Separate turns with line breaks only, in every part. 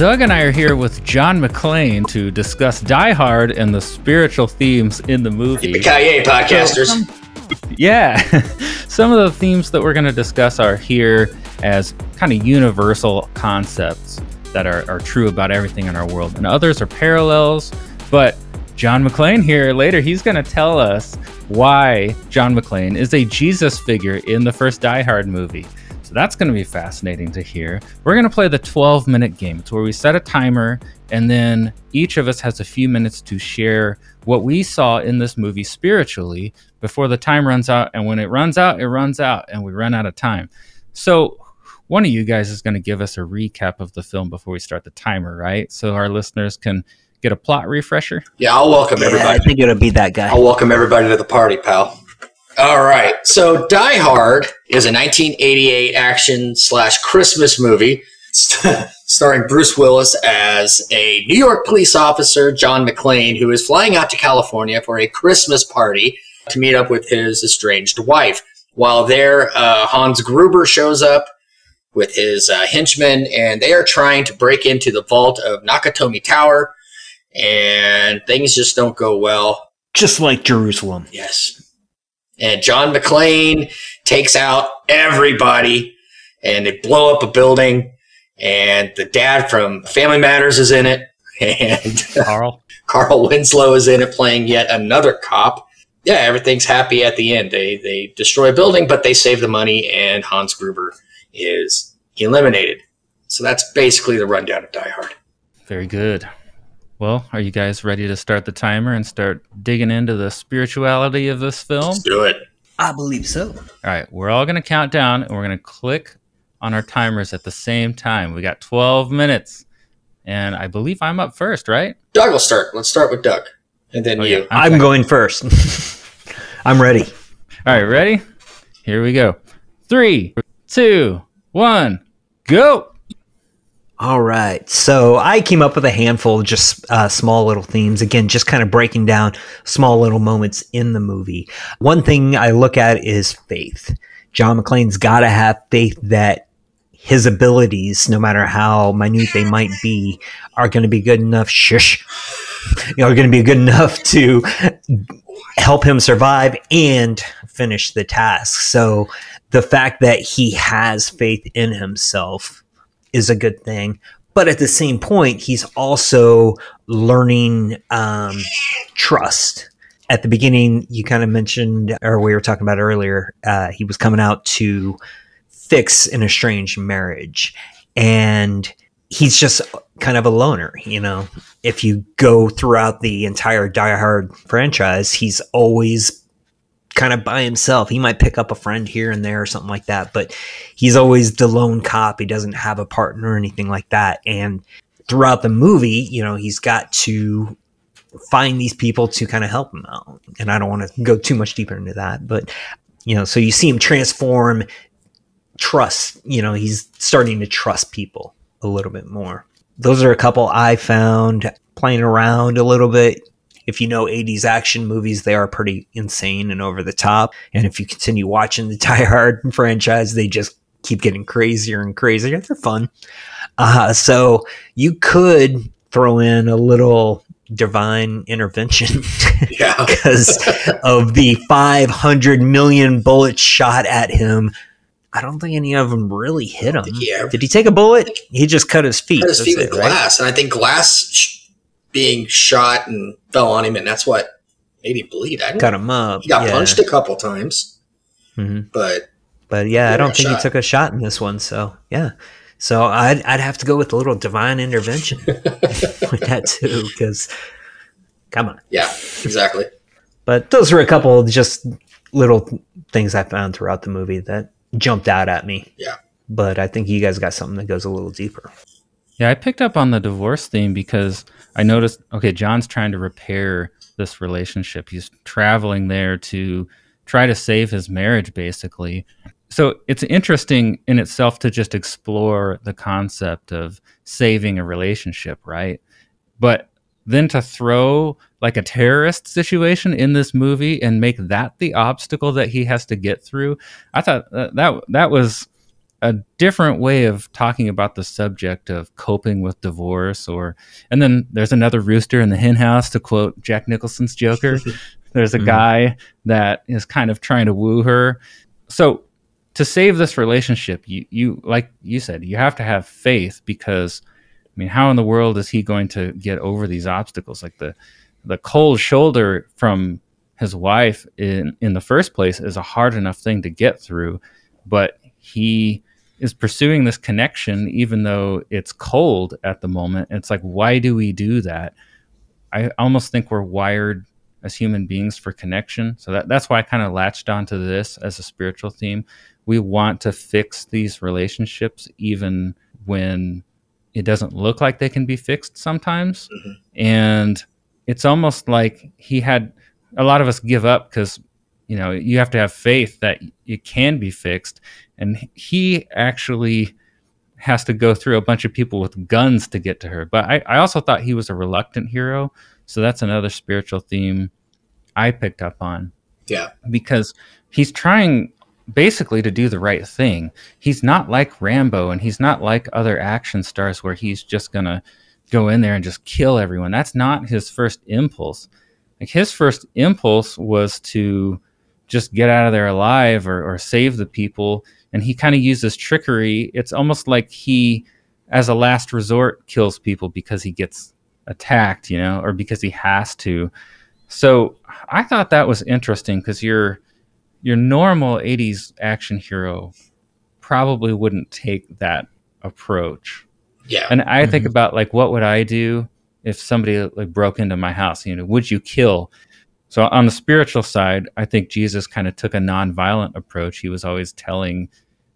Doug and I are here with John McClane to discuss Die Hard and the spiritual themes in the movie.
Yippee podcasters.
Yeah. Some of the themes that we're going to discuss are here as kind of universal concepts that are, are true about everything in our world, and others are parallels. But John McClane here later, he's going to tell us why John McClane is a Jesus figure in the first Die Hard movie. So that's going to be fascinating to hear. We're going to play the 12 minute game. It's where we set a timer and then each of us has a few minutes to share what we saw in this movie spiritually before the time runs out. And when it runs out, it runs out and we run out of time. So one of you guys is going to give us a recap of the film before we start the timer, right? So our listeners can get a plot refresher.
Yeah, I'll welcome everybody.
Yeah, I think it'll be that guy.
I'll welcome everybody to the party, pal. All right. So Die Hard is a 1988 action slash Christmas movie starring Bruce Willis as a New York police officer, John McClane, who is flying out to California for a Christmas party to meet up with his estranged wife. While there, uh, Hans Gruber shows up with his uh, henchmen, and they are trying to break into the vault of Nakatomi Tower, and things just don't go well.
Just like Jerusalem.
Yes and John McClane takes out everybody and they blow up a building and the dad from Family Matters is in it and
Carl
Carl Winslow is in it playing yet another cop. Yeah, everything's happy at the end. They they destroy a building, but they save the money, and Hans Gruber is eliminated. So that's basically the rundown of Die Hard.
Very good. Well, are you guys ready to start the timer and start digging into the spirituality of this film?
Let's do it.
I believe so.
All right, we're all going to count down and we're going to click on our timers at the same time. We got 12 minutes. And I believe I'm up first, right?
Doug will start. Let's start with Doug. And then
Oh,
you.
yeah.
I'm
Okay.
going first. I'm ready.
All right, ready? Here we go. Three, two, one, go.
All right. So I came up with a handful of just uh, small little themes. Again, just kind of breaking down small little moments in the movie. One thing I look at is faith. John McClane's got to have faith that his abilities, no matter how minute they might be, are going to be good enough. Shush. Are going to be good enough to help him survive and finish the task. So the fact that he has faith in himself is a good thing. But at the same point, he's also learning um, trust. At the beginning, you kind of mentioned, or we were talking about earlier, uh, he was coming out to fix an estranged marriage. And he's just kind of a loner, you know. If you go throughout the entire Die Hard franchise, he's always kind of by himself. He might pick up a friend here and there or something like that, but he's always the lone cop. He doesn't have a partner or anything like that. And throughout the movie, you know, he's got to find these people to kind of help him out. And I don't want to go too much deeper into that, but you know, so you see him transform trust, you know, he's starting to trust people a little bit more. Those are a couple I found playing around a little bit. If you know 80s action movies, they are pretty insane and over the top. And if you continue watching the Die Hard franchise, they just keep getting crazier and crazier. They're fun. Uh, so you could throw in a little divine intervention because of the 500 million bullets shot at him. I don't think any of them really hit him.
Yeah.
Did he take a bullet? He just cut his feet.
Cut his feet with
it, right?
glass, and I think glass being shot and fell on him, and that's what made him bleed. I
Cut him up.
He got
yeah.
punched a couple times,
Mhm.
but
But yeah, I don't think
shot.
he took a shot in this one. So yeah. So I'd, I'd have to go with a little divine intervention with that too, because come on.
yeah, exactly.
But those were a couple just little things I found throughout the movie that jumped out at me.
Yeah.
But I think you guys got something that goes a little deeper.
Yeah, I picked up on the divorce theme because I noticed okay, John's trying to repair this relationship. He's traveling there to try to save his marriage, basically. So it's interesting in itself to just explore the concept of saving a relationship, right? But then to throw like a terrorist situation in this movie and make that the obstacle that he has to get through, I thought that that, that was a different way of talking about the subject of coping with divorce or and then there's another rooster in the hen house to quote Jack Nicholson's Joker. there's a mm-hmm. guy that is kind of trying to woo her. So to save this relationship, you you like you said, you have to have faith because I mean, how in the world is he going to get over these obstacles? Like the the cold shoulder from his wife in in the first place is a hard enough thing to get through, but he is pursuing this connection even though it's cold at the moment. It's like, why do we do that? I almost think we're wired as human beings for connection. So that, that's why I kind of latched onto this as a spiritual theme. We want to fix these relationships even when it doesn't look like they can be fixed sometimes. Mm-hmm. And it's almost like he had a lot of us give up because you know you have to have faith that it can be fixed and he actually has to go through a bunch of people with guns to get to her. But I, I also thought he was a reluctant hero. So that's another spiritual theme I picked up on.
Yeah.
Because he's trying basically to do the right thing. He's not like Rambo and he's not like other action stars where he's just going to go in there and just kill everyone. That's not his first impulse. Like his first impulse was to just get out of there alive or, or save the people and he kind of uses trickery. It's almost like he, as a last resort, kills people because he gets attacked, you know, or because he has to. So I thought that was interesting because your your normal '80s action hero probably wouldn't take that approach.
Yeah,
and I mm-hmm. think about like what would I do if somebody like broke into my house? You know, would you kill? So on the spiritual side, I think Jesus kind of took a nonviolent approach. He was always telling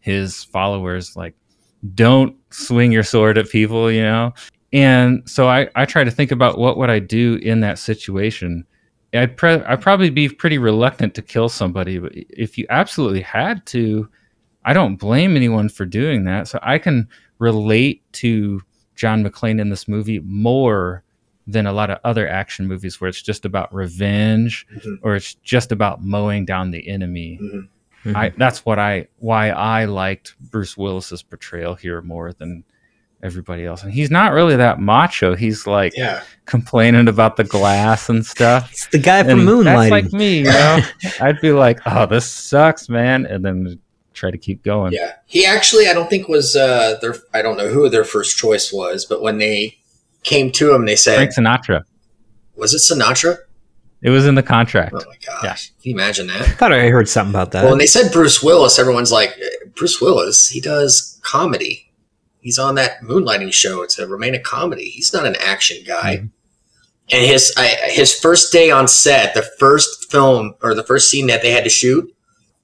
his followers like don't swing your sword at people, you know? And so I, I try to think about what would I do in that situation. I'd, pre- I'd probably be pretty reluctant to kill somebody, but if you absolutely had to, I don't blame anyone for doing that. So I can relate to John McClane in this movie more than a lot of other action movies where it's just about revenge mm-hmm. or it's just about mowing down the enemy. Mm-hmm. I that's what I why I liked Bruce Willis's portrayal here more than everybody else. And he's not really that macho. He's like
yeah.
complaining about the glass and stuff.
It's the guy from Moonlighting. That's
like me, you know. I'd be like, "Oh, this sucks, man," and then try to keep going.
Yeah, he actually, I don't think was uh, their. I don't know who their first choice was, but when they came to him. They said
Frank Sinatra.
Was it Sinatra?
It was in the contract.
Oh my gosh! Yeah. Can you imagine that? I
thought I heard something about that.
Well, when they said Bruce Willis, everyone's like, Bruce Willis. He does comedy. He's on that moonlighting show. It's a romantic comedy. He's not an action guy. Mm-hmm. And his I, his first day on set, the first film or the first scene that they had to shoot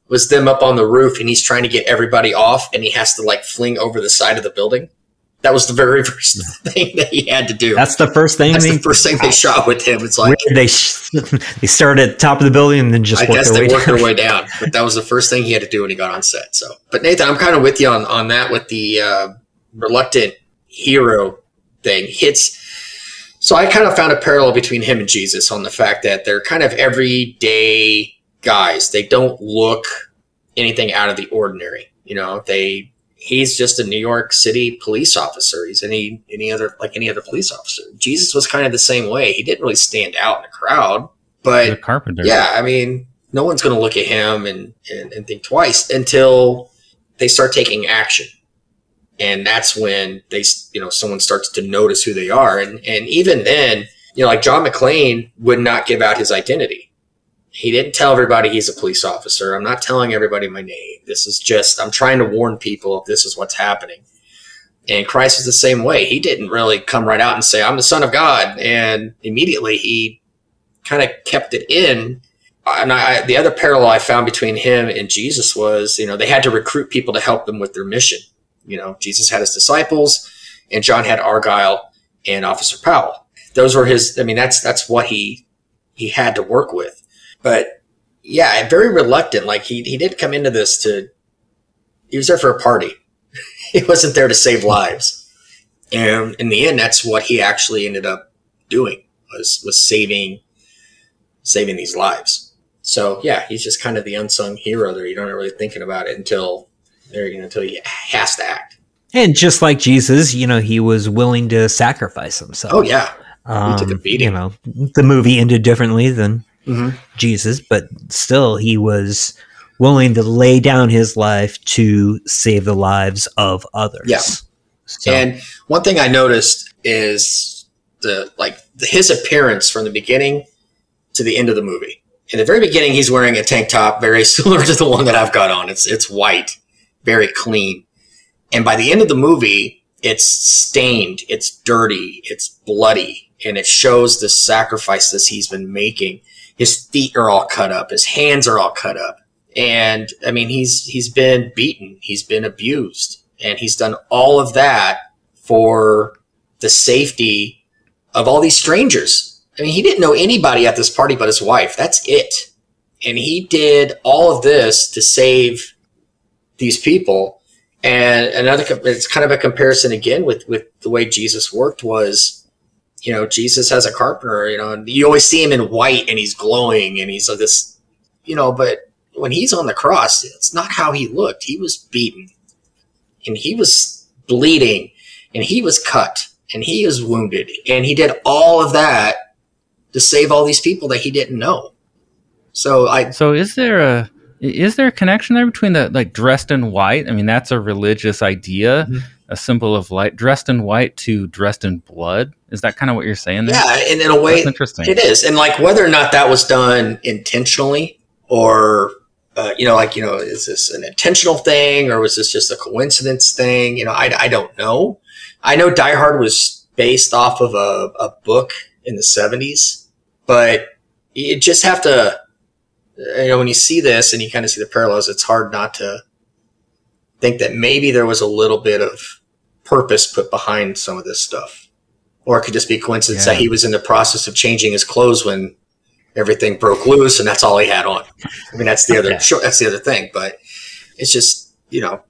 was them up on the roof, and he's trying to get everybody off, and he has to like fling over the side of the building. That was the very first thing that he had to do.
That's the first thing.
That's the first thing they shot with him. It's like
they sh- they started at the top of the building and then just.
I guess they worked down. their way down, but that was the first thing he had to do when he got on set. So, but Nathan, I'm kind of with you on on that with the uh, reluctant hero thing. Hits. So I kind of found a parallel between him and Jesus on the fact that they're kind of everyday guys. They don't look anything out of the ordinary. You know, they he's just a New York City police officer. He's any any other like any other police officer. Jesus was kind of the same way. He didn't really stand out in the crowd, but
the carpenter.
Yeah, I mean, no one's going to look at him and, and and think twice until they start taking action, and that's when they you know someone starts to notice who they are, and and even then, you know, like John McClane would not give out his identity he didn't tell everybody he's a police officer. I'm not telling everybody my name. This is just, I'm trying to warn people if this is what's happening. And Christ was the same way. He didn't really come right out and say, I'm the son of God. And immediately he kind of kept it in. And I, the other parallel I found between him and Jesus was, you know, they had to recruit people to help them with their mission. You know, Jesus had his disciples and John had Argyle and Officer Powell. Those were his, I mean, that's, that's what he, he had to work with. But yeah, very reluctant. Like he he did come into this to he was there for a party. he wasn't there to save lives. And in the end, that's what he actually ended up doing. was was saving saving these lives. So yeah, he's just kind of the unsung hero there. You're not really thinking about it until there, you know, until he has to act.
And just like Jesus, you know, he was willing to sacrifice himself.
Oh yeah,
um,
took a beating.
You know, the movie ended differently than
Mhm.
Jesus, but still, he was willing to lay down his life to save the lives of others.
Yeah.
So,
And one thing I noticed is the like his appearance from the beginning to the end of the movie. In the very beginning, he's wearing a tank top very similar to the one that I've got on. It's it's white, very clean. And by the end of the movie, it's stained, it's dirty, it's bloody, and it shows the sacrifices he's been making. His feet are all cut up, his hands are all cut up. And I mean, he's he's been beaten, he's been abused, and he's done all of that for the safety of all these strangers. I mean, he didn't know anybody at this party but his wife. That's it. And he did all of this to save these people. And another, it's kind of a comparison again with, with the way Jesus worked was, you know, Jesus has a carpenter, you know, and you always see him in white and he's glowing and he's like this, you know, but when he's on the cross, it's not how he looked. He was beaten and he was bleeding and he was cut and he was wounded and he did all of that to save all these people that he didn't know. So I,
So is there a is there a connection there between the like dressed in white? I mean, that's a religious idea,
Mhm.
a symbol of light. Dressed in white to dressed in blood. Is that kind of what you're saying there?
yeah, and in a way,
That's interesting.
it is. And like whether or not that was done intentionally or, uh, you know, like, you know, is this an intentional thing or was this just a coincidence thing? You know, I, I don't know. I know Die Hard was based off of a, a book in the 70s, but you just have to, you know, when you see this and you kind of see the parallels, it's hard not to think that maybe there was a little bit of purpose put behind some of this stuff. Or it could just be coincidence
Yeah.
that he was in the process of changing his clothes when everything broke loose and that's all he had on. I mean, that's the other,
Okay.
sure, that's the other thing, but it's just, you know,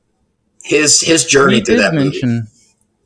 his, his journey through
did
that movie
mention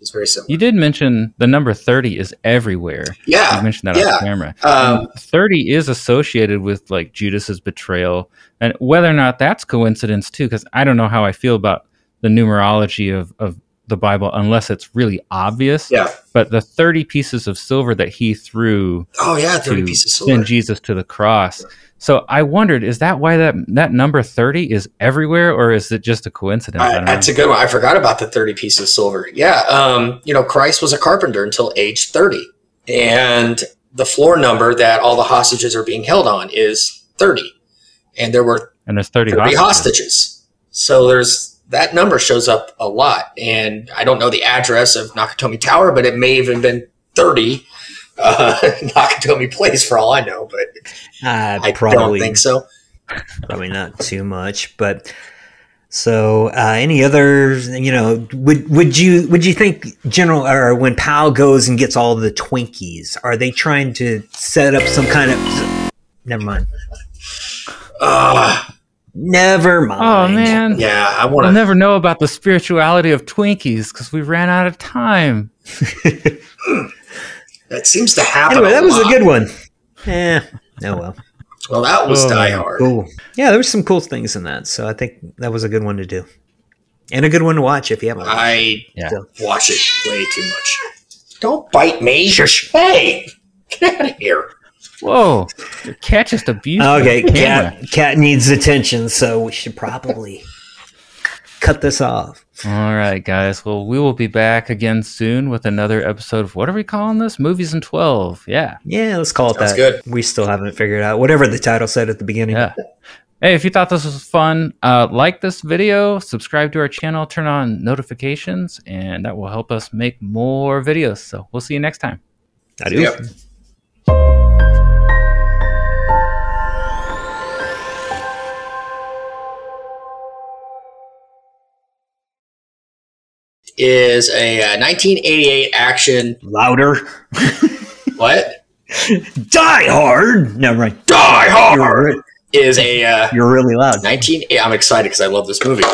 is very similar.
you did mention the number thirty is everywhere.
Yeah.
You mentioned that
yeah.
on camera.
Um,
30 is associated with like Judas's betrayal and whether or not that's coincidence too because I don't know how I feel about the numerology of of the Bible unless it's really obvious
yeah.
but the 30 pieces of silver that he threw
Oh yeah. 30
to
pieces of
send
silver.
Jesus to the cross so I wondered is that why that that number 30 is everywhere or is it just a coincidence I
I, that's
know.
a good one. I forgot about the 30 pieces of silver. Yeah. Um, you know, Christ was a carpenter until age 30. And the floor number that all the hostages are being held on is 30. And there were
and there's 30,
30
hostages.
hostages. So there's that number shows up a lot. And I don't know the address of Nakatomi Tower, but it may have even been 30 uh, Nakatomi Place for all I know, but
uh,
I
probably
don't think so.
probably not too much but so uh, any other you know would would you would you think general or when Powell goes and gets all the twinkies are they trying to set up some kind of never mind
Uh,
never oh, mind
Oh man
yeah, I want
We'll
to.
never know about the spirituality of Twinkies because we ran out of time.
That seems to happen.
anyway that was a good one yeah oh well
Well, that was
Oh,
Die Hard.
cool yeah there was some cool things in that so I think that was a good one to do and a good one to watch if you haven't watched.
I
Yeah.
watch it way too much. Don't bite me.
Shush.
Hey, get out of here.
Whoa, The cat just abused
Okay,
the camera.
cat cat needs attention, so we should probably cut this off.
All right, guys. Well, we will be back again soon with another episode of what are we calling this? Movies in 12. Yeah.
Yeah, let's call it
Sounds
that.
good.
We still haven't figured out whatever the title said at the beginning.
Yeah. Hey, if you thought this was fun, uh, like this video, subscribe to our channel, turn on notifications, and that will help us make more videos. So we'll see you next time.
Adios.
Yep. Is a uh, 1988 action.
Louder.
What?
Die hard. No, right.
Die Hard is a uh,
you're really loud.
19. I'm excited because I love this movie.